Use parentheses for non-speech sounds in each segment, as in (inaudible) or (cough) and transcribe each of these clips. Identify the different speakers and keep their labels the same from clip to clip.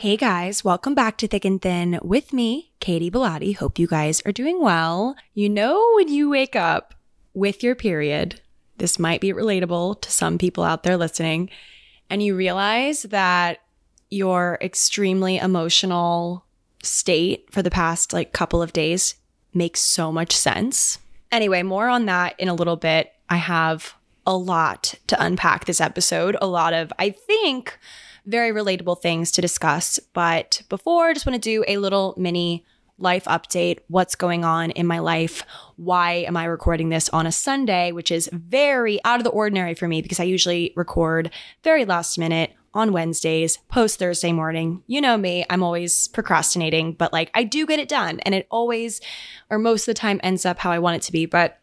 Speaker 1: Hey guys, welcome back to Thick and Thin with me, Katie Bellotti. Hope you guys are doing well. You know, when you wake up with your period, this might be relatable to some people out there listening, and you realize that your extremely emotional state for the past like couple of days makes so much sense. Anyway, more on that in a little bit. I have a lot to unpack this episode, a lot of, I think, very relatable things to discuss. But before, I just want to do a little mini life update what's going on in my life. Why am I recording this on a Sunday, which is very out of the ordinary for me because I usually record very last minute on Wednesdays, post Thursday morning. You know me, I'm always procrastinating, but like I do get it done and it always or most of the time ends up how I want it to be. But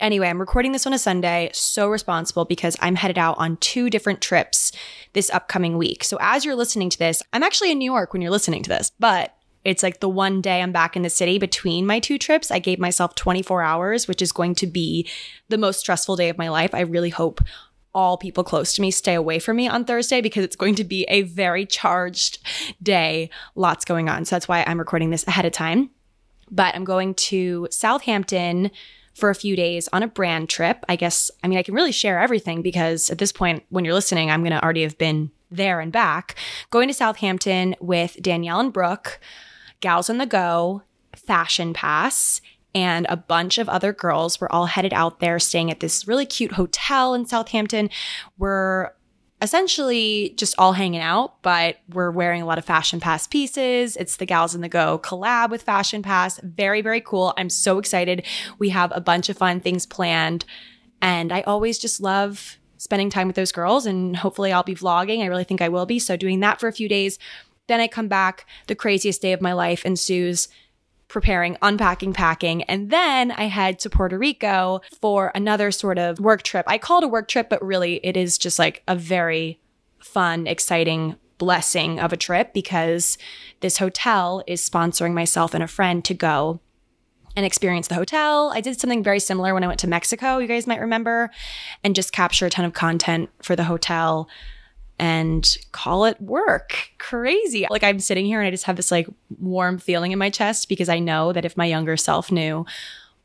Speaker 1: Anyway, I'm recording this on a Sunday, so responsible because I'm headed out on two different trips this upcoming week. So as you're listening to this, I'm actually in New York when you're listening to this, but it's like the one day I'm back in the city between my two trips. I gave myself 24 hours, which is going to be the most stressful day of my life. I really hope all people close to me stay away from me on Thursday because it's going to be a very charged day. Lots going on. So that's why I'm recording this ahead of time. But I'm going to Southampton for a few days on a brand trip. I guess, I mean, I can really share everything because at this point, when you're listening, I'm going to already have been there and back. Going to Southampton with Danielle and Brooke, Gals on the Go, Fashion Pass, and a bunch of other girls. We're all headed out there, staying at this really cute hotel in Southampton. We're essentially just all hanging out, but we're wearing a lot of Fashion Pass pieces. It's the Gals on the Go collab with Fashion Pass. Very, very cool. I'm so excited. We have a bunch of fun things planned. And I always just love spending time with those girls. And hopefully I'll be vlogging. I really think I will be. So doing that for a few days. Then I come back. The craziest day of my life ensues preparing, unpacking, packing. And then I head to Puerto Rico for another sort of work trip. I call it a work trip, but really it is just like a very fun, exciting blessing of a trip because this hotel is sponsoring myself and a friend to go and experience the hotel. I did something very similar when I went to Mexico, you guys might remember, and just capture a ton of content for the hotel and call it work. Crazy. Like I'm sitting here and I just have this like warm feeling in my chest because I know that if my younger self knew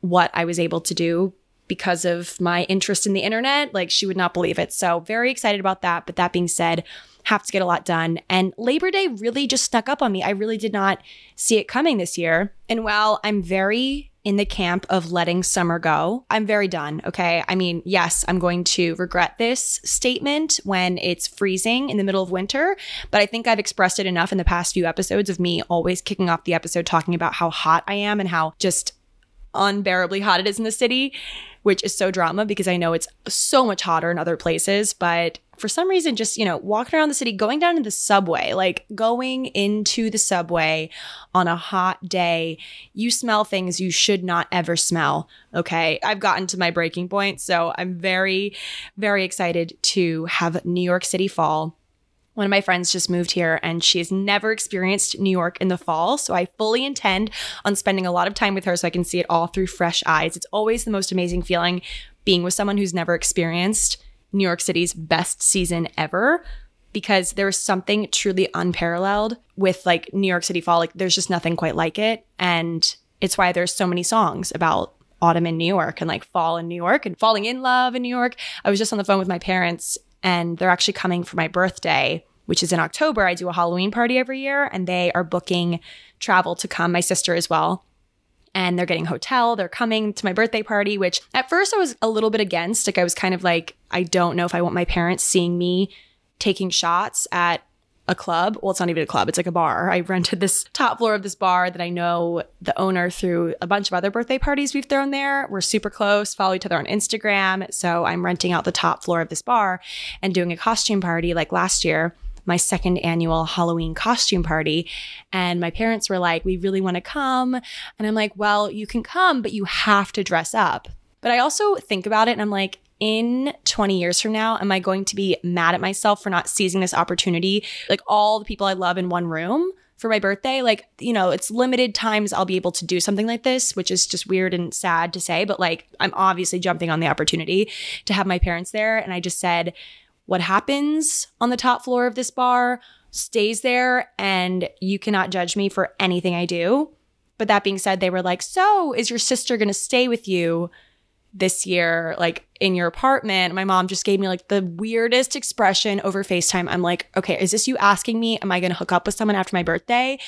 Speaker 1: what I was able to do because of my interest in the internet, like she would not believe it. So, very excited about that. But that being said, have to get a lot done. And Labor Day really just snuck up on me. I really did not see it coming this year. And while I'm very in the camp of letting summer go, I'm very done. Okay. I mean, yes, I'm going to regret this statement when it's freezing in the middle of winter, but I think I've expressed it enough in the past few episodes of me always kicking off the episode talking about how hot I am and how just unbearably hot it is in the city which is so drama because I know it's so much hotter in other places. But for some reason, just, you know, walking around the city, going down to the subway, like going into the subway on a hot day, you smell things you should not ever smell. Okay. I've gotten to my breaking point. So I'm very, very excited to have New York City fall one of my friends just moved here and she has never experienced New York in the fall. So I fully intend on spending a lot of time with her so I can see it all through fresh eyes. It's always the most amazing feeling being with someone who's never experienced New York City's best season ever because there's something truly unparalleled with like New York City fall. Like there's just nothing quite like it. And it's why there's so many songs about autumn in New York and like fall in New York and falling in love in New York. I was just on the phone with my parents and they're actually coming for my birthday, which is in October. I do a Halloween party every year, and they are booking travel to come. My sister as well. And they're getting hotel. They're coming to my birthday party, which at first I was a little bit against. Like I was kind of like, I don't know if I want my parents seeing me taking shots at a club. Well, it's not even a club, it's like a bar. I rented this top floor of this bar that I know the owner through a bunch of other birthday parties we've thrown there. We're super close, follow each other on Instagram. So I'm renting out the top floor of this bar and doing a costume party like last year my second annual Halloween costume party. And my parents were like, We really want to come. And I'm like, Well, you can come, but you have to dress up. But I also think about it and I'm like, in 20 years from now, am I going to be mad at myself for not seizing this opportunity? Like all the people I love in one room for my birthday. Like, you know, it's limited times I'll be able to do something like this, which is just weird and sad to say, but like, I'm obviously jumping on the opportunity to have my parents there. And I just said, what happens on the top floor of this bar stays there, and you cannot judge me for anything I do. But that being said, they were like, So, is your sister going to stay with you? this year, like in your apartment, my mom just gave me like the weirdest expression over FaceTime. I'm like, okay, is this you asking me, am I going to hook up with someone after my birthday?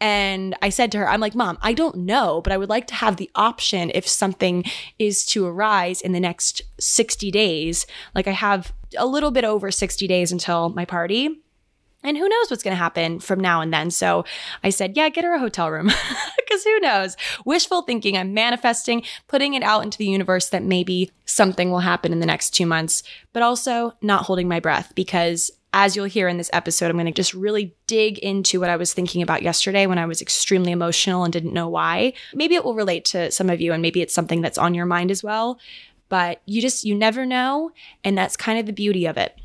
Speaker 1: And I said to her, I'm like, Mom, I don't know, but I would like to have the option if something is to arise in the next 60 days. Like, I have a little bit over 60 days until my party. And who knows what's going to happen from now and then. So I said, yeah, get her a hotel room (laughs) because who knows? Wishful thinking. I'm manifesting, putting it out into the universe that maybe something will happen in the next two months, but also not holding my breath because as you'll hear in this episode, I'm going to just really dig into what I was thinking about yesterday when I was extremely emotional and didn't know why. Maybe it will relate to some of you and maybe it's something that's on your mind as well. But you just, you never know. And that's kind of the beauty of it.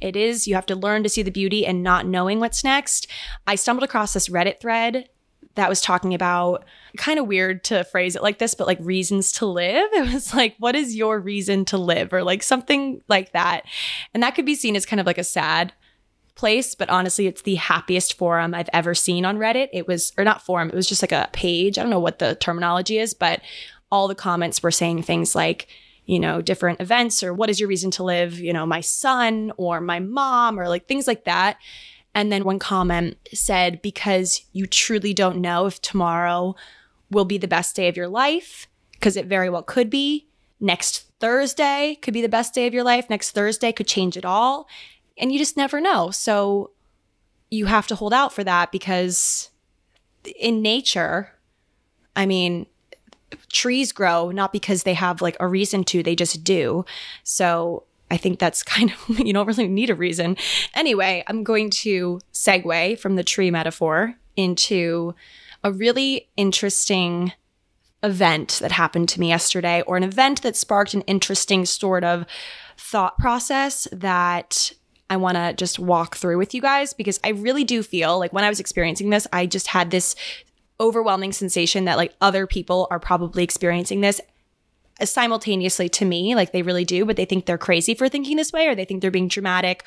Speaker 1: It is, you have to learn to see the beauty and not knowing what's next. I stumbled across this Reddit thread that was talking about kind of weird to phrase it like this, but like reasons to live. (laughs) It was like, what is your reason to live? Or like something like that. And that could be seen as kind of like a sad place, but honestly, it's the happiest forum I've ever seen on Reddit. It was, or not forum, it was just like a page. I don't know what the terminology is, but all the comments were saying things like, you know, different events or what is your reason to live, you know, my son or my mom or like things like that. And then one comment said, because you truly don't know if tomorrow will be the best day of your life, because it very well could be. Next Thursday could be the best day of your life. Next Thursday could change it all. And you just never know. So you have to hold out for that because in nature, I mean, trees grow not because they have like a reason to, they just do. So I think that's (laughs) kind of, you don't really need a reason. Anyway, I'm going to segue from the tree metaphor into a really interesting event that happened to me yesterday, or an event that sparked an interesting sort of thought process that I want to just walk through with you guys because I really do feel like when I was experiencing this, I just had this overwhelming sensation that like other people are probably experiencing this uh, simultaneously to me, like they really do, but they think they're crazy for thinking this way or they think they're being dramatic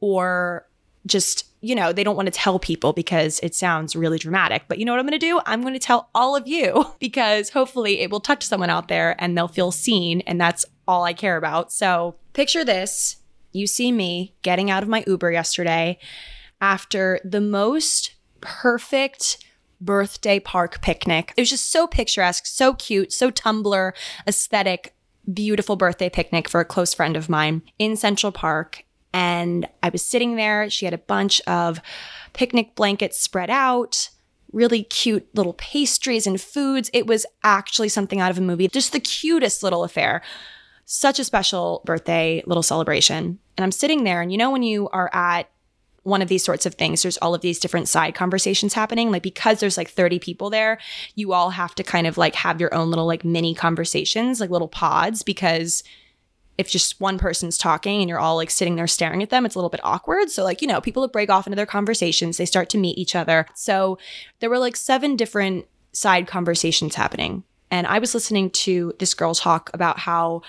Speaker 1: or just, you know, they don't want to tell people because it sounds really dramatic. But you know what I'm going to do? I'm going to tell all of you (laughs) because hopefully it will touch someone out there and they'll feel seen. And that's all I care about. So picture this you see me getting out of my Uber yesterday after the most perfect birthday park picnic. It was just so picturesque, so cute, so Tumblr aesthetic, beautiful birthday picnic for a close friend of mine in Central Park. And I was sitting there. She had a bunch of picnic blankets spread out, really cute little pastries and foods. It was actually something out of a movie, just the cutest little affair. Such a special birthday little celebration. And I'm sitting there, and you know, when you are at one of these sorts of things, there's all of these different side conversations happening. Like, because there's like 30 people there, you all have to kind of like have your own little like mini conversations, like little pods, because if just one person's talking and you're all like sitting there staring at them, it's a little bit awkward. So, like, you know, people break off into their conversations, they start to meet each other. So, there were like seven different side conversations happening. And I was listening to this girl talk about how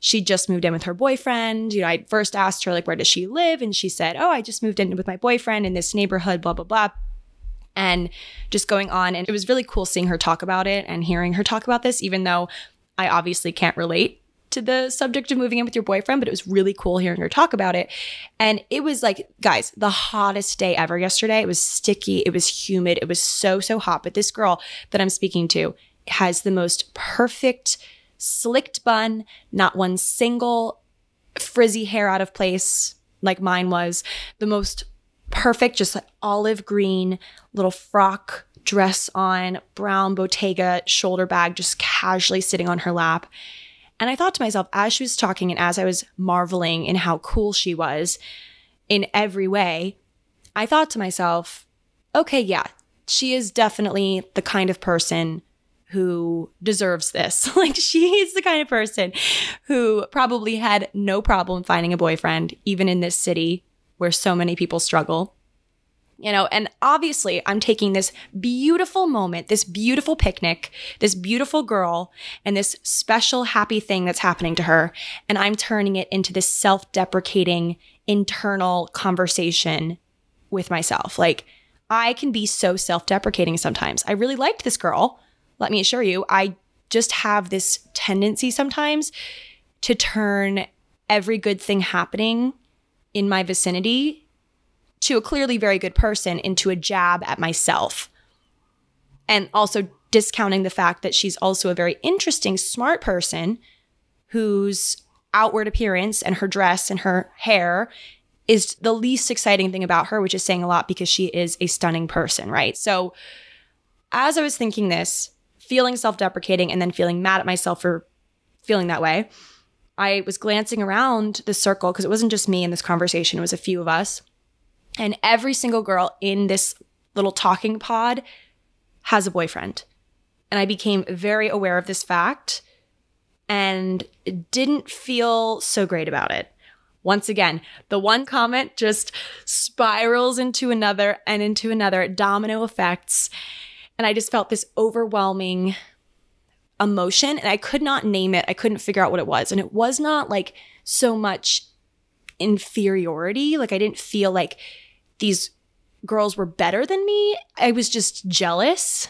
Speaker 1: she just moved in with her boyfriend. You know, I first asked her, like, where does she live? And she said, oh, I just moved in with my boyfriend in this neighborhood, blah, blah, blah and just going on. And it was really cool seeing her talk about it and hearing her talk about this, even though I obviously can't relate to the subject of moving in with your boyfriend, but it was really cool hearing her talk about it. And it was like, guys, the hottest day ever yesterday. It was sticky, it was humid, it was so, so hot. But this girl that I'm speaking to has the most perfect, slicked bun, not one single frizzy hair out of place like mine was, the most perfect, just like olive green little frock dress on, brown Bottega shoulder bag just casually sitting on her lap. And I thought to myself, as she was talking and as I was marveling in how cool she was in every way, I thought to myself, okay, yeah, she is definitely the kind of person who deserves this. (laughs) like, she is the kind of person who probably had no problem finding a boyfriend, even in this city where so many people struggle you know, and obviously I'm taking this beautiful moment, this beautiful picnic, this beautiful girl, and this special happy thing that's happening to her, and I'm turning it into this self deprecating internal conversation with myself. Like, I can be so self deprecating sometimes. I really liked this girl. Let me assure you, I just have this tendency sometimes to turn every good thing happening in my vicinity to a clearly very good person into a jab at myself. And also discounting the fact that she's also a very interesting, smart person whose outward appearance and her dress and her hair is the least exciting thing about her, which is saying a lot because she is a stunning person, right? So, as I was thinking this, feeling self deprecating and then feeling mad at myself for feeling that way, I was glancing around the circle because it wasn't just me in this conversation, it was a few of us. And every single girl in this little talking pod has a boyfriend. And I became very aware of this fact and didn't feel so great about it. Once again, the one comment just spirals into another and into another, domino effects. And I just felt this overwhelming emotion and I could not name it. I couldn't figure out what it was. And it was not like so much inferiority. Like I didn't feel like these girls were better than me. I was just jealous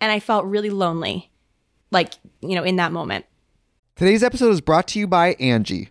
Speaker 1: and I felt really lonely, like, you know, in that moment.
Speaker 2: Today's episode is brought to you by Angie.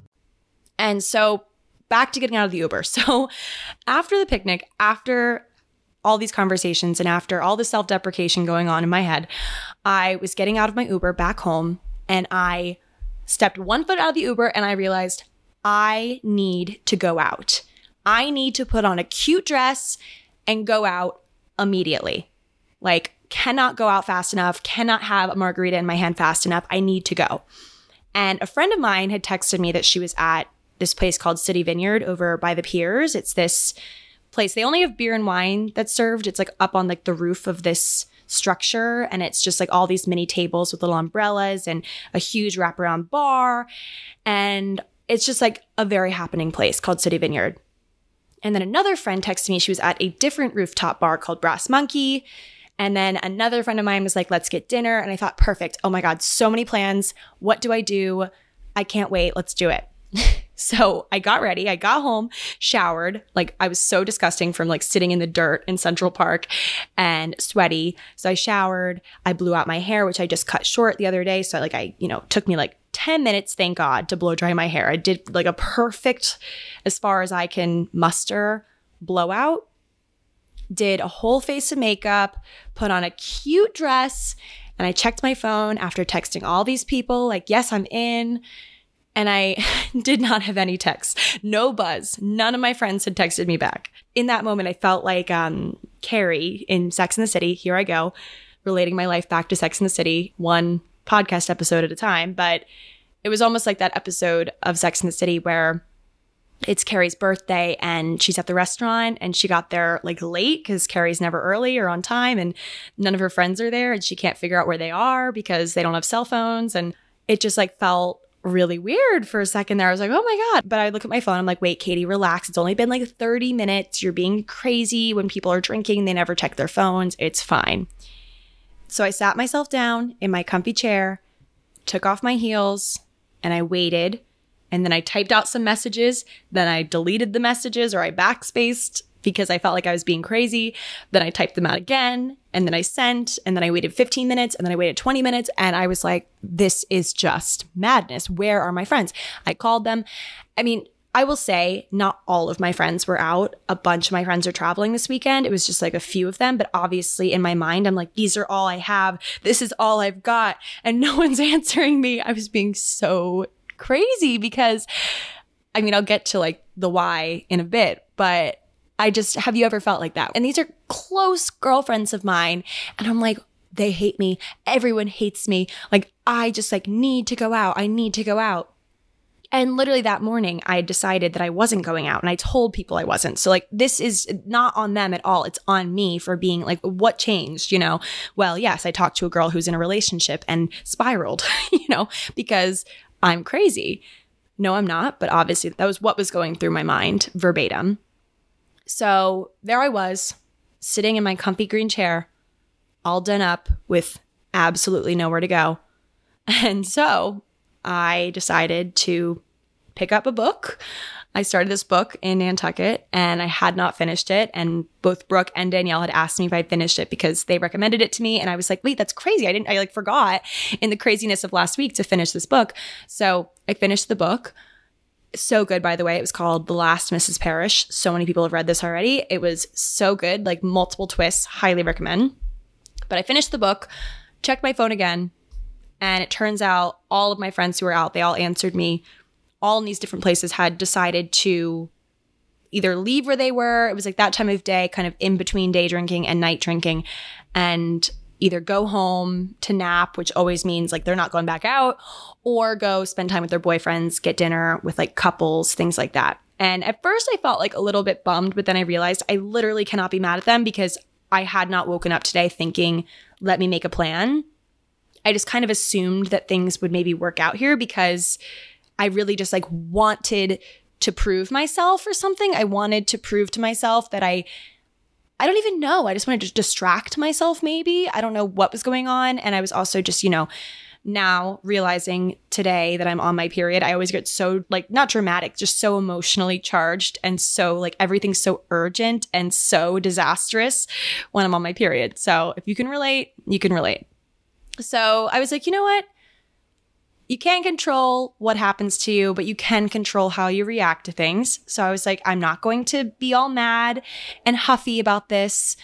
Speaker 1: And so back to getting out of the Uber. (laughs) So after the picnic, after all these conversations and after all the self deprecation going on in my head, I was getting out of my Uber back home and I stepped one foot out of the Uber and I realized I need to go out. I need to put on a cute dress and go out immediately. Like, cannot go out fast enough, cannot have a margarita in my hand fast enough. I need to go. And a friend of mine had texted me that she was at this place called City Vineyard over by the piers. It's this place. They only have beer and wine that's served. It's like up on like the roof of this structure and it's just like all these mini tables with little umbrellas and a huge wraparound bar and it's just like a very happening place called City Vineyard. And then another friend texted me she was at a different rooftop bar called Brass Monkey. And then another friend of mine was like, let's get dinner. And I thought, perfect. Oh my God, so many plans. What do I do? I can't wait. Let's do it. (laughs) so I got ready. I got home, showered. Like I was so disgusting from like sitting in the dirt in Central Park and sweaty. So I showered. I blew out my hair, which I just cut short the other day. So like I, you know, took me like 10 minutes, thank God, to blow dry my hair. I did like a perfect, as far as I can muster, blowout. Did a whole face of makeup, put on a cute dress, and I checked my phone after texting all these people, like, yes, I'm in and I (laughs) did not have any texts, no buzz. None of my friends had texted me back. In that moment, I felt like um, Carrie in Sex in the City. Here I go, relating my life back to Sex in the City, one podcast episode at a time. But it was almost like that episode of Sex in the City where it's Carrie's birthday and she's at the restaurant and she got there like late because Carrie's never early or on time and none of her friends are there and she can't figure out where they are because they don't have cell phones. And it just like felt really weird for a second there. I was like, oh my God. But I look at my phone. I'm like, wait, Katie, relax. It's only been like 30 minutes. You're being crazy. When people are drinking, they never check their phones. It's fine. So I sat myself down in my comfy chair, took off my heels, and I waited. And then I typed out some messages. Then I deleted the messages or I backspaced because I felt like I was being crazy. Then I typed them out again and then I sent and then I waited 15 minutes and then I waited 20 minutes and I was like, this is just madness. Where are my friends? I called them. I mean, I will say not all of my friends were out. A bunch of my friends are traveling this weekend. It was just like a few of them, but obviously in my mind, I'm like, these are all I have. This is all I've got. And no (laughs) one's answering me. I was being so crazy because I mean, I'll get to like the why in a bit, but I just, have you ever felt like that? And these are close girlfriends of mine. And I'm like, they hate me. Everyone hates me. Like, I just like need to go out. I need to go out. And literally that morning, I decided that I wasn't going out and I told people I wasn't. So, like, this is not on them at all. It's on me for being like, what changed? You know, well, yes, I talked to a girl who's in a relationship and spiraled, (laughs) you know, because I'm crazy. No, I'm not. But obviously, that was what was going through my mind verbatim. So there I was, sitting in my comfy green chair, all done up with absolutely nowhere to go. (laughs) And so I decided to pick up a book I started this book in Nantucket and I had not finished it. And both Brooke and Danielle had asked me if I finished it because they recommended it to me. And I was like, wait, that's crazy. I didn't, I like forgot in the craziness of last week to finish this book. So I finished the book. So good, by the way. It was called The Last Mrs. Parrish. So many people have read this already. It was so good, like multiple twists. Highly recommend. But I finished the book, checked my phone again, and it turns out all of my friends who were out, they all answered me all in these different places had decided to either leave where they were. It was like that time of day, kind of in between day drinking and night drinking, and either go home to nap, which always means like they're not going back out, or go spend time with their boyfriends, get dinner with like couples, things like that. And at first I felt like a little bit bummed, but then I realized I literally cannot be mad at them because I had not woken up today thinking, let me make a plan. I just kind of assumed that things would maybe work out here because I really just like wanted to prove myself or something. I wanted to prove to myself that I I don't even know. I just wanted to distract myself maybe. I don't know what was going on and I was also just, you know, now realizing today that I'm on my period, I always get so like not dramatic, just so emotionally charged and so like everything's so urgent and so disastrous when I'm on my period. So if you can relate, you can relate. So I was like, you know what? You can't control what happens to you, but you can control how you react to things. So I was like, I'm not going to be all mad and huffy about this.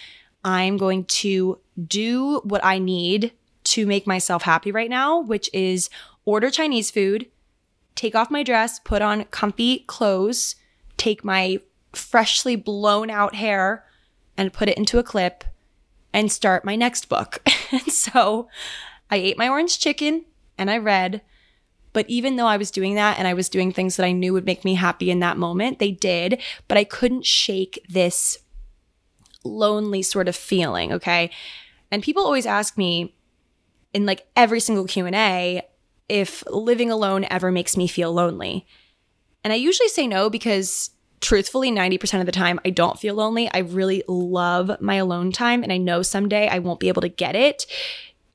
Speaker 1: I'm going to do what I need to make myself happy right now, which is order Chinese food, take off my dress, put on comfy clothes, take my freshly blown out hair and put it into a clip and start my next book. (laughs) and so I ate my orange chicken and I read but even though I was doing that and I was doing things that I knew would make me happy in that moment, they did. But I couldn't shake this lonely sort of feeling. Okay. And people always ask me in like every single Q&A if living alone ever makes me feel lonely. And I usually say no because truthfully 90% of the time I don't feel lonely. I really love my alone time and I know someday I won't be able to get it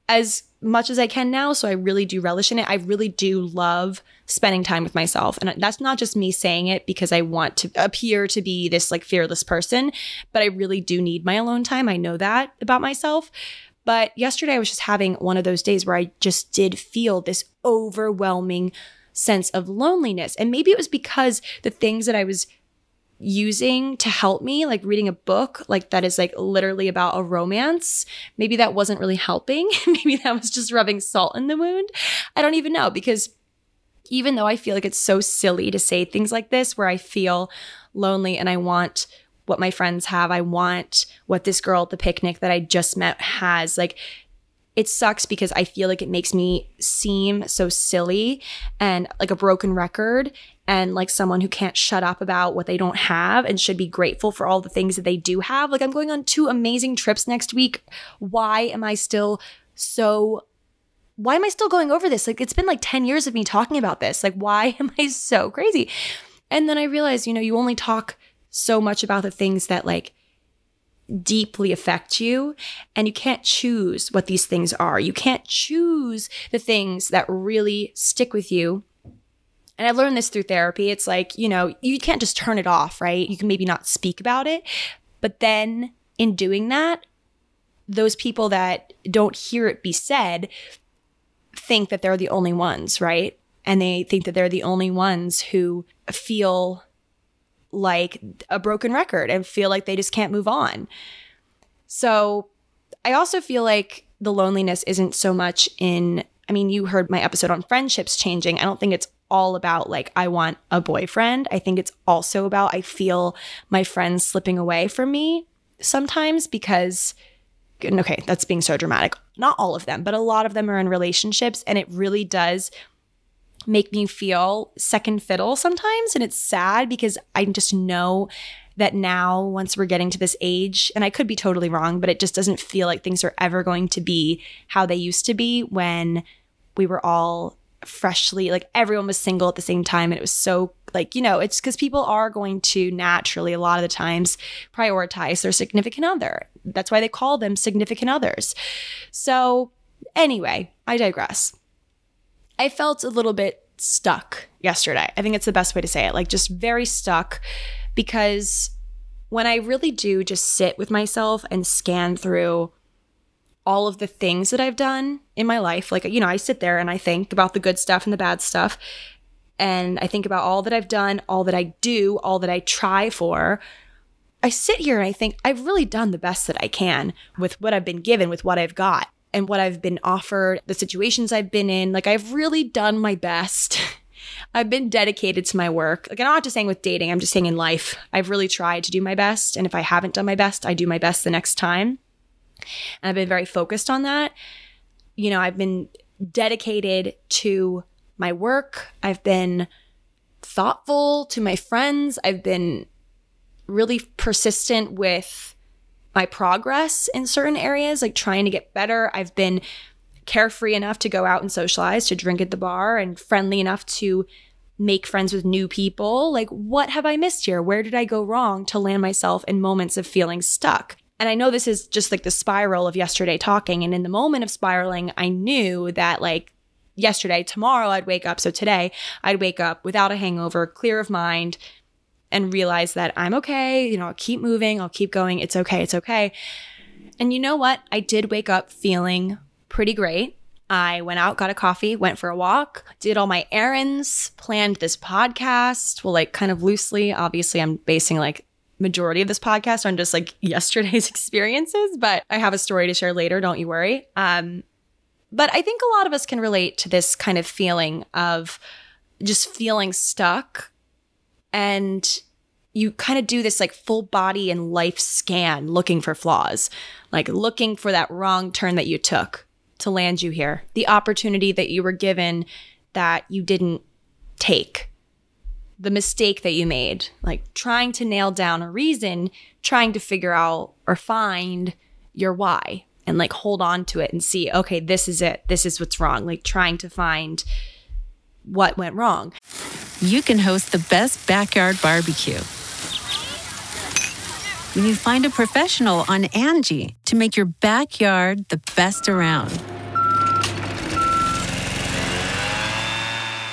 Speaker 1: as much as I can now. So I really do relish in it. I really do love spending time with myself. And that's not just me saying it because I want to appear to be this like fearless person, but I really do need my alone time. I know that about myself. But yesterday I was just having one of those days where I just did feel this overwhelming sense of loneliness. And maybe it was because the things that I was using to help me, like reading a book, like that is like literally about a romance. Maybe that wasn't really helping. (laughs) Maybe that was just rubbing salt in the wound. I don't even know because even though I feel like it's so silly to say things like this, where I feel lonely and I want what my friends have, I want what this girl at the picnic that I just met has, like, it sucks because I feel like it makes me seem so silly and like a broken record and like someone who can't shut up about what they don't have and should be grateful for all the things that they do have. Like I'm going on two amazing trips next week. Why am I still so why am I still going over this? Like it's been like 10 years of me talking about this. Like why (laughs) am I so crazy? And then I realized, you know, you only talk so much about the things that like deeply affect you and you can't choose what these things are. You can't choose the things that really stick with you and I've learned this through therapy. It's like, you know, you can't just turn it off, right? You can maybe not speak about it. But then in doing that, those people that don't hear it be said think that they're the only ones, right? And they think that they're the only ones who feel like a broken record and feel like they just can't move on. So I also feel like the loneliness isn't so much in, I mean, you heard my episode on friendships changing. I don't think it's all about like, I want a boyfriend. I think it's also about, I feel my friends slipping away from me sometimes because, okay, that's being so dramatic. Not all of them, but a lot of them are in relationships. And it really does make me feel second fiddle sometimes. And it's sad because I just know that now, once we're getting to this age, and I could be totally wrong, but it just doesn't feel like things are ever going to be how they used to be when we were all freshly like everyone was single at the same time and it was so like you know it's because people are going to naturally a lot of the times prioritize their significant other that's why they call them significant others so anyway i digress i felt a little bit stuck yesterday. I think it's the best way to say it. Like just very stuck because when I really do just sit with myself and scan through all of the things that I've done in my life, like, you know, I sit there and I think about the good stuff and the bad stuff. And I think about all that I've done, all that I do, all that I try for. I sit here and I think I've really done the best that I can with what I've been given, with what I've got and what I've been offered, the situations I've been in. Like, I've really done my best. (laughs) I've been dedicated to my work. Like, I'm not just saying with dating, I'm just saying in life. I've really tried to do my best. And if I haven't done my best, I do my best the next time. And I've been very focused on that. You know, I've been dedicated to my work. I've been thoughtful to my friends. I've been really persistent with my progress in certain areas, like trying to get better. I've been carefree enough to go out and socialize, to drink at the bar, and friendly enough to make friends with new people. Like, what have I missed here? Where did I go wrong to land myself in moments of feeling stuck? And I know this is just like the spiral of yesterday talking. And in the moment of spiraling, I knew that like yesterday, tomorrow I'd wake up. So today I'd wake up without a hangover, clear of mind, and realize that I'm okay. You know, I'll keep moving, I'll keep going. It's okay. It's okay. And you know what? I did wake up feeling pretty great. I went out, got a coffee, went for a walk, did all my errands, planned this podcast. Well, like kind of loosely. Obviously, I'm basing like majority of this podcast on just like (laughs) yesterday's experiences, but I have a story to share later. Don't you worry. Um, but I think a lot of us can relate to this kind of feeling of just feeling stuck and you kind of do this like full body and life scan looking for flaws, like looking for that wrong turn that you took to land you here, the opportunity that you were given that you didn't take, the mistake that you made, like trying to nail down a reason, trying to figure out or find your why and like hold on to it and see, okay, this is it. This is what's wrong. Like trying to find what went wrong.
Speaker 3: You can host the best backyard barbecue when you find a professional on Angie to make your backyard the best around.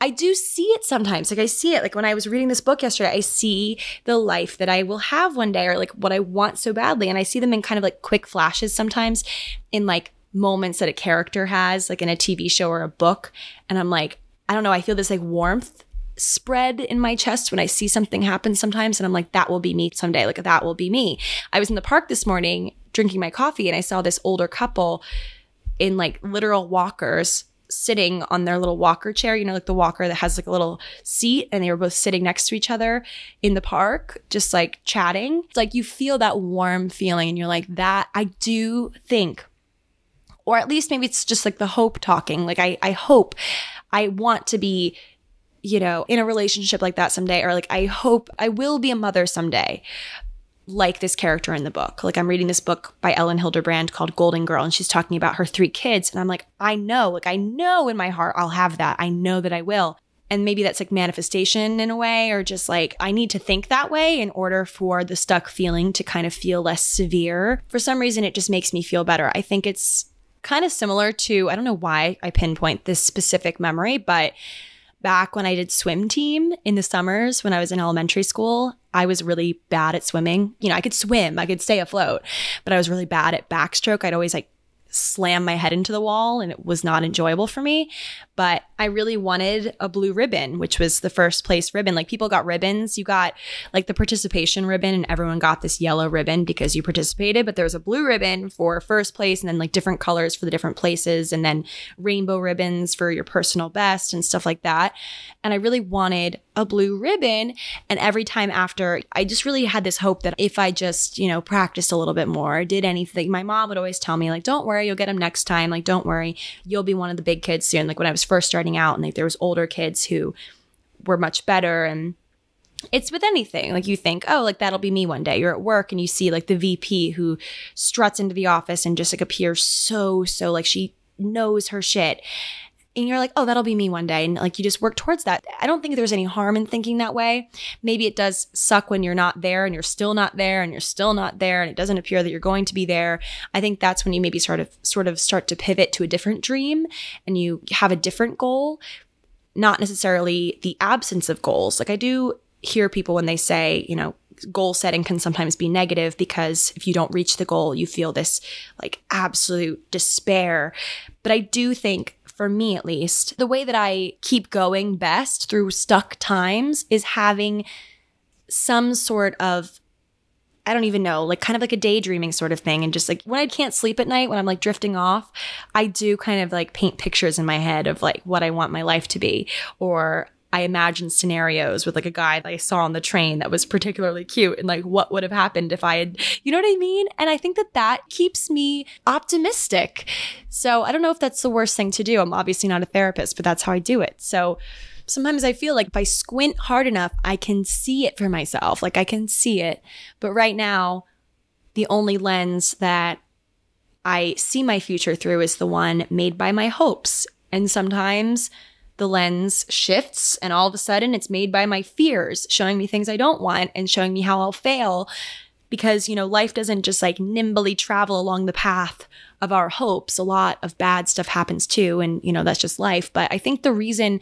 Speaker 1: I do see it sometimes. Like I see it. Like when I was reading this book yesterday, I see the life that I will have one day or like what I want so badly. And I see them in kind of like quick flashes sometimes in like moments that a character has, like in a TV show or a book. And I'm like, I don't know, I feel this like warmth spread in my chest when I see something happen sometimes. And I'm like, that will be me someday. Like that will be me. I was in the park this morning drinking my coffee and I saw this older couple in like literal walkers sitting on their little walker chair, you know, like the walker that has like a little seat, and they were both sitting next to each other in the park, just like chatting. It's like you feel that warm feeling, and you're like, that I do think, or at least maybe it's just like the hope talking. Like, I, I hope I want to be you know, in a relationship like that someday, or like I hope I will be a mother someday like this character in the book. Like I'm reading this book by Elin Hilderbrand called Golden Girl and she's talking about her three kids and I'm like, I know, like I know in my heart I'll have that. I know that I will. And maybe that's like manifestation in a way or just like I need to think that way in order for the stuck feeling to kind of feel less severe. For some reason it just makes me feel better. I think it's kind of similar to I don't know why I pinpoint this specific memory, but back when I did swim team in the summers when I was in elementary school, I was really bad at swimming. You know, I could swim, I could stay afloat, but I was really bad at backstroke. I'd always like slam my head into the wall and it was not enjoyable for me. But I really wanted a blue ribbon, which was the first place ribbon. Like people got ribbons. You got like the participation ribbon and everyone got this yellow ribbon because you participated, but there was a blue ribbon for first place and then like different colors for the different places and then rainbow ribbons for your personal best and stuff like that. And I really wanted a blue ribbon. And every time after, I just really had this hope that if I just, you know, practiced a little bit more, did anything, my mom would always tell me, like, don't worry, you'll get them next time. Like, don't worry, you'll be one of the big kids soon. Like, when I was first starting out, and like, there was older kids who were much better. And it's with anything. Like you think, oh, like that'll be me one day. You're at work and you see like the VP who struts into the office and just like appears so, so like she knows her shit and you're like, oh, that'll be me one day. And like you just work towards that. I don't think there's any harm in thinking that way. Maybe it does suck when you're not there and you're still not there and you're still not there and it doesn't appear that you're going to be there. I think that's when you maybe sort of sort of start to pivot to a different dream and you have a different goal, not necessarily the absence of goals. Like I do hear people when they say, you know, goal setting can sometimes be negative because if you don't reach the goal, you feel this like absolute despair. But I do think for me at least, the way that I keep going best through stuck times is having some sort of I don't even know, like kind of like a daydreaming sort of thing. And just like when I can't sleep at night, when I'm like drifting off, I do kind of like paint pictures in my head of like what I want my life to be. Or I imagine scenarios with like a guy that I saw on the train that was particularly cute and like what would have happened if I had, you know what I mean? And I think that that keeps me optimistic. So I don't know if that's the worst thing to do. I'm obviously not a therapist, but that's how I do it. So sometimes I feel like if I squint hard enough, I can see it for myself. Like I can see it. But right now, the only lens that I see my future through is the one made by my hopes. And sometimes the lens shifts and all of a sudden it's made by my fears, showing me things I don't want and showing me how I'll fail. Because, you know, life doesn't just like nimbly travel along the path of our hopes. A lot of bad stuff happens too. And, you know, that's just life. But I think the reason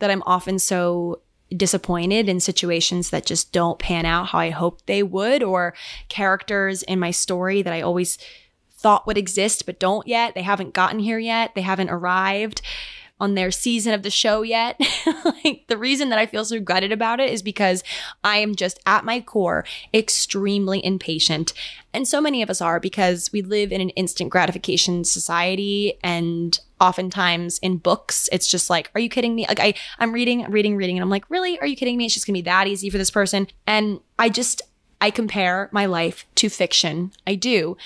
Speaker 1: that I'm often so disappointed in situations that just don't pan out how I hoped they would, or characters in my story that I always thought would exist but don't yet. They haven't gotten here yet. They haven't arrived on their season of the show yet. (laughs) like the reason that I feel so gutted about it is because I am just at my core extremely impatient. And so many of us are because we live in an instant gratification society and oftentimes in books it's just like are you kidding me like I I'm reading reading reading and I'm like really are you kidding me it's just going to be that easy for this person and I just I compare my life to fiction. I do.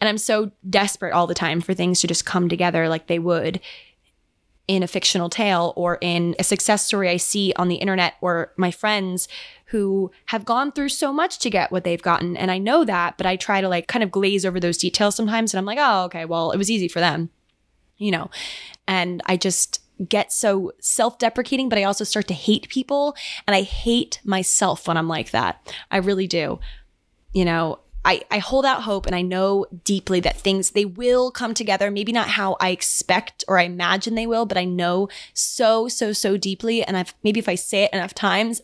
Speaker 1: And I'm so desperate all the time for things to just come together like they would in a fictional tale or in a success story I see on the internet or my friends who have gone through so much to get what they've gotten. And I know that, but I try to like kind of glaze over those details sometimes. And I'm like, oh, okay, well, it was easy for them, you know? And I just get so self deprecating, but I also start to hate people. And I hate myself when I'm like that. I really do. You know, I, I hold out hope and I know deeply that things they will come together. Maybe not how I expect or I imagine they will, but I know so, so, so deeply. And I've maybe if I say it enough times,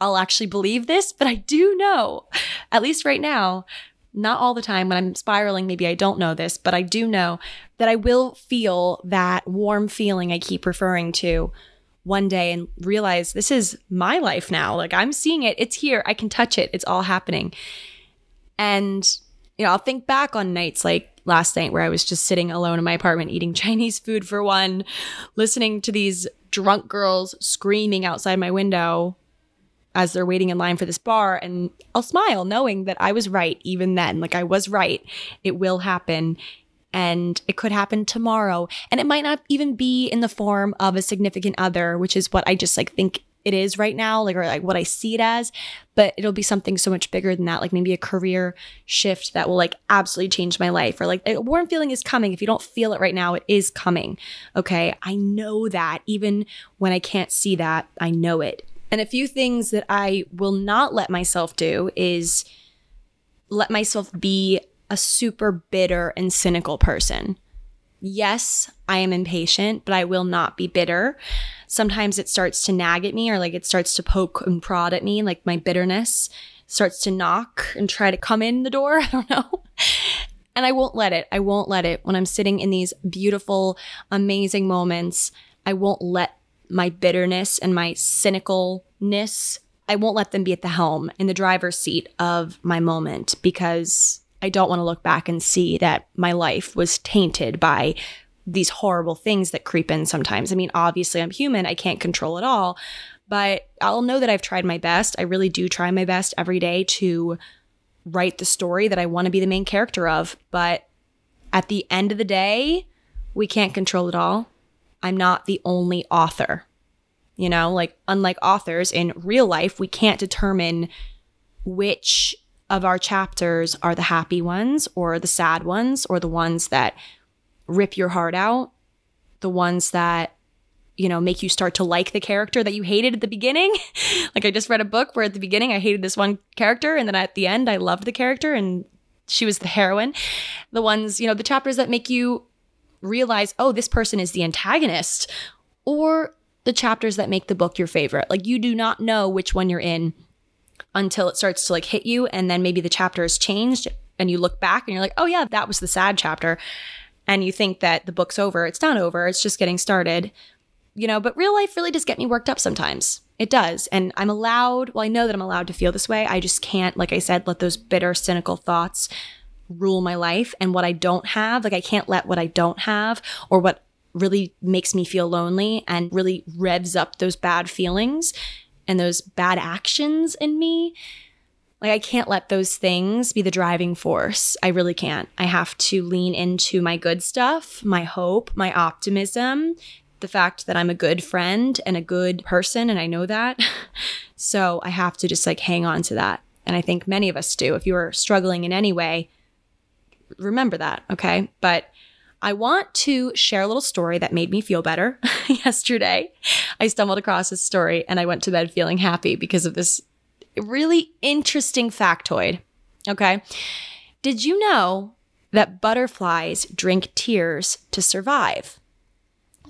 Speaker 1: I'll actually believe this, but I do know, at least right now, not all the time when I'm spiraling, maybe I don't know this, but I do know that I will feel that warm feeling I keep referring to one day and realize this is my life now. Like I'm seeing it, it's here, I can touch it, it's all happening. And, you know, I'll think back on nights like last night where I was just sitting alone in my apartment eating (laughs) Chinese food for one, listening to these drunk girls screaming outside my window as they're waiting in line for this bar. And I'll smile knowing that I was right even then. Like I was right. It will happen. And it could happen tomorrow. And it might not even be in the form of a significant other, which is what I just like think it is right now, like or like what I see it as, but it'll be something so much bigger than that, like maybe a career shift that will like absolutely change my life, or like a warm feeling is coming. If you don't feel it right now, it is coming. Okay, I know that even when I can't see that, I know it. And a few things that I will not let myself do is let myself be a super bitter and cynical person. Yes, I am impatient, but I will not be bitter. Sometimes it starts to nag at me or like it starts to poke and prod at me, like my bitterness starts to knock and try to come in the door. (laughs) I don't know. And I won't let it. I won't let it. When I'm sitting in these beautiful, amazing moments, I won't let my bitterness and my cynicalness, I won't let them be at the helm in the driver's seat of my moment because I don't want to look back and see that my life was tainted by these horrible things that creep in sometimes. I mean, obviously, I'm human, I can't control it all, but I'll know that I've tried my best. I really do try my best every day to write the story that I want to be the main character of. But at the end of the day, we can't control it all. I'm not the only author. You know, like unlike authors in real life, we can't determine which of our chapters are the happy ones or the sad ones or the ones that rip your heart out, the ones that you know, make you start to like the character that you hated at the beginning. (laughs) like I just read a book where at the beginning I hated this one character and then at the end I loved the character and she was the heroine. The ones, you know, the chapters that make you realize, oh, this person is the antagonist, or the chapters that make the book your favorite. Like you do not know which one you're in until it starts to like hit you, and then maybe the chapter has changed, and you look back and you're like, oh yeah, that was the sad chapter, and you think that the book's over. It's not over. It's just getting started. You know, but real life really does get me worked up sometimes. It does. And I'm allowed, well, I know that I'm allowed to feel this way. I just can't, like I said, let those bitter, cynical thoughts rule my life and what I don't have. Like I can't let what I don't have or what really makes me feel lonely and really revs up those bad feelings and those bad actions in me. Like I can't let those things be the driving force. I really can't. I have to lean into my good stuff, my hope, my optimism, the fact that I'm a good friend and a good person and I know that. (laughs) so I have to just like hang on to that. And I think many of us do. If you are struggling in any way, remember that, okay? But I want to share a little story that made me feel better (laughs) yesterday. I stumbled across this story and I went to bed feeling happy because of this really interesting factoid. Okay. Did you know that butterflies drink tears to survive?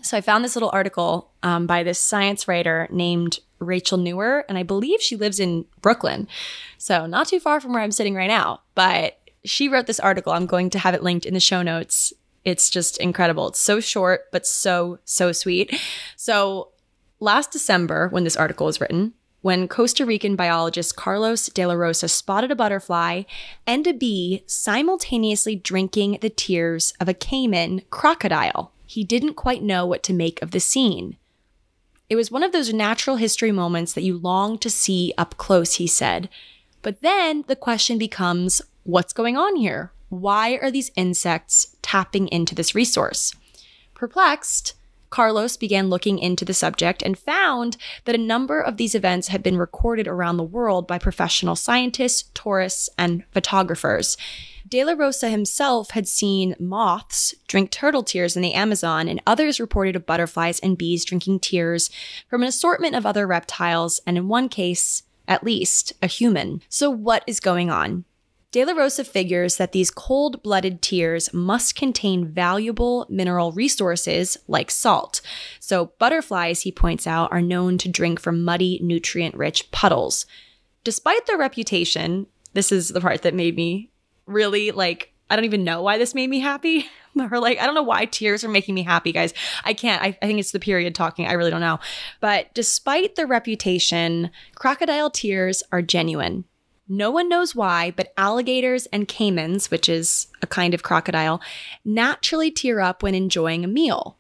Speaker 1: So I found this little article um, by this science writer named Rachel Nuwer, and I believe she lives in Brooklyn. So not too far from where I'm sitting right now. But she wrote this article. I'm going to have it linked in the show notes. It's just incredible. It's so short, but so, so sweet. So last December, when this article was written, when Costa Rican biologist Carlos de la Rosa spotted a butterfly and a bee simultaneously drinking the tears of a caiman crocodile. He didn't quite know what to make of the scene. It was one of those natural history moments that you long to see up close, he said. But then the question becomes what's going on here? Why are these insects tapping into this resource? Perplexed, Carlos began looking into the subject and found that a number of these events had been recorded around the world by professional scientists, tourists, and photographers. De La Rosa himself had seen moths drink turtle tears in the Amazon, and others reported of butterflies and bees drinking tears from an assortment of other reptiles, and in one case, at least, a human. So, what is going on? De La Rosa figures that these cold blooded tears must contain valuable mineral resources like salt. So, butterflies, he points out, are known to drink from muddy, nutrient rich puddles. Despite their reputation, this is the part that made me really like, I don't even know why this made me happy. (laughs) or like, I don't know why tears are making me happy, guys. I can't. I, I think it's the period talking. I really don't know. But despite the reputation, crocodile tears are genuine. No one knows why, but alligators and caimans, which is a kind of crocodile, naturally tear up when enjoying a meal.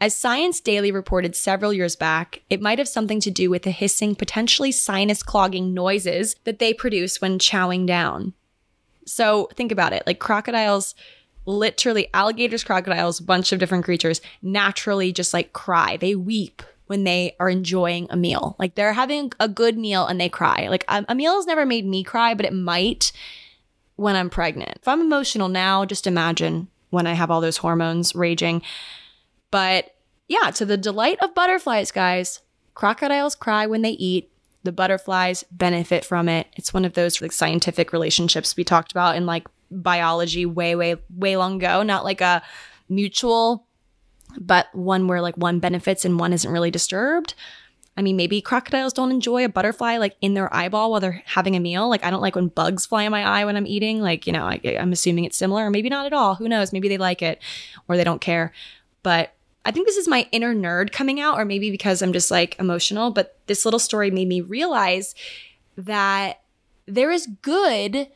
Speaker 1: As Science Daily reported several years back, it might have something to do with the hissing, potentially sinus clogging noises that they produce when chowing down. So think about it like crocodiles, literally, alligators, crocodiles, bunch of different creatures naturally just like cry. They weep when they are enjoying a meal. Like they're having a good meal and they cry. Like a, a meal has never made me cry, but it might when I'm pregnant. If I'm emotional now, just imagine when I have all those hormones raging. But yeah, to the delight of butterflies, guys, crocodiles cry when they eat. The butterflies benefit from it. It's one of those like scientific relationships we talked about in like biology way, way, way long ago, not like a mutual but one where like one benefits and one isn't really disturbed. I mean, maybe crocodiles don't enjoy a butterfly like in their eyeball while they're having a meal. Like, I don't like when bugs fly in my eye when I'm eating. Like, you know, I, I'm assuming it's similar, or maybe not at all. Who knows? Maybe they like it or they don't care. But I think this is my inner nerd coming out, or maybe because I'm just like emotional. But this little story made me realize that there is good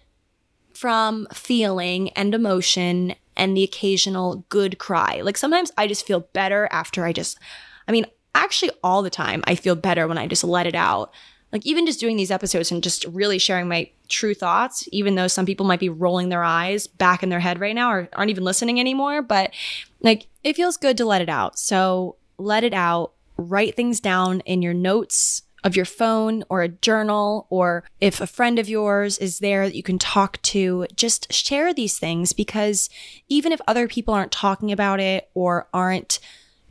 Speaker 1: from feeling and emotion and the occasional good cry. Like sometimes I just feel better after I just, I mean, actually all the time I feel better when I just let it out. Like even just doing these episodes and just really sharing my true thoughts, even though some people might be rolling their eyes back in their head right now or aren't even listening anymore, but like it feels good to let it out. So let it out, write things down in your notes of your phone or a journal, or if a friend of yours is there that you can talk to, just share these things because even if other people aren't talking about it or aren't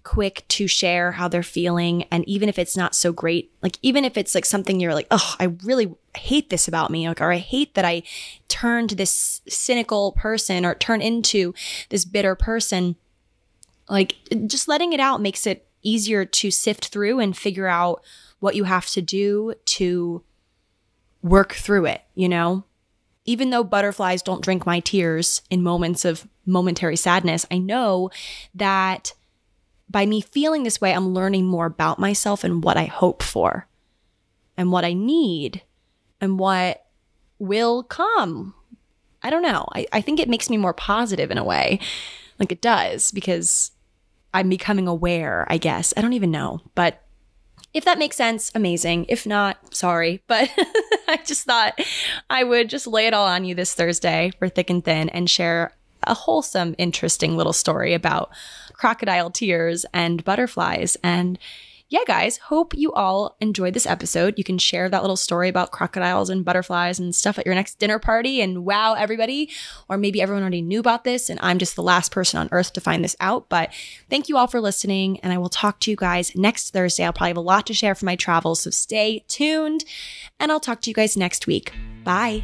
Speaker 1: quick to share how they're feeling, and even if it's not so great, like even if it's like something you're like, oh, I really hate this about me, like, or I hate that I turned this cynical person or turn into this bitter person, like just letting it out makes it easier to sift through and figure out what you have to do to work through it, you know? Even though butterflies don't drink my tears in moments of momentary sadness, I know that by me feeling this way, I'm learning more about myself and what I hope for and what I need and what will come. I don't know. I, I think it makes me more positive in a way. Like it does because I'm becoming aware, I guess. I don't even know. But if that makes sense, amazing. If not, sorry. But (laughs) I just thought I would just lay it all on you this Thursday for Thick and Thin and share a wholesome, interesting little story about crocodile tears and butterflies. And yeah, guys, hope you all enjoyed this episode. You can share that little story about crocodiles and butterflies and stuff at your next dinner party and wow everybody. Or maybe everyone already knew about this and I'm just the last person on earth to find this out. But thank you all for listening. And I will talk to you guys next Thursday. I'll probably have a lot to share from my travels. So stay tuned and I'll talk to you guys next week. Bye.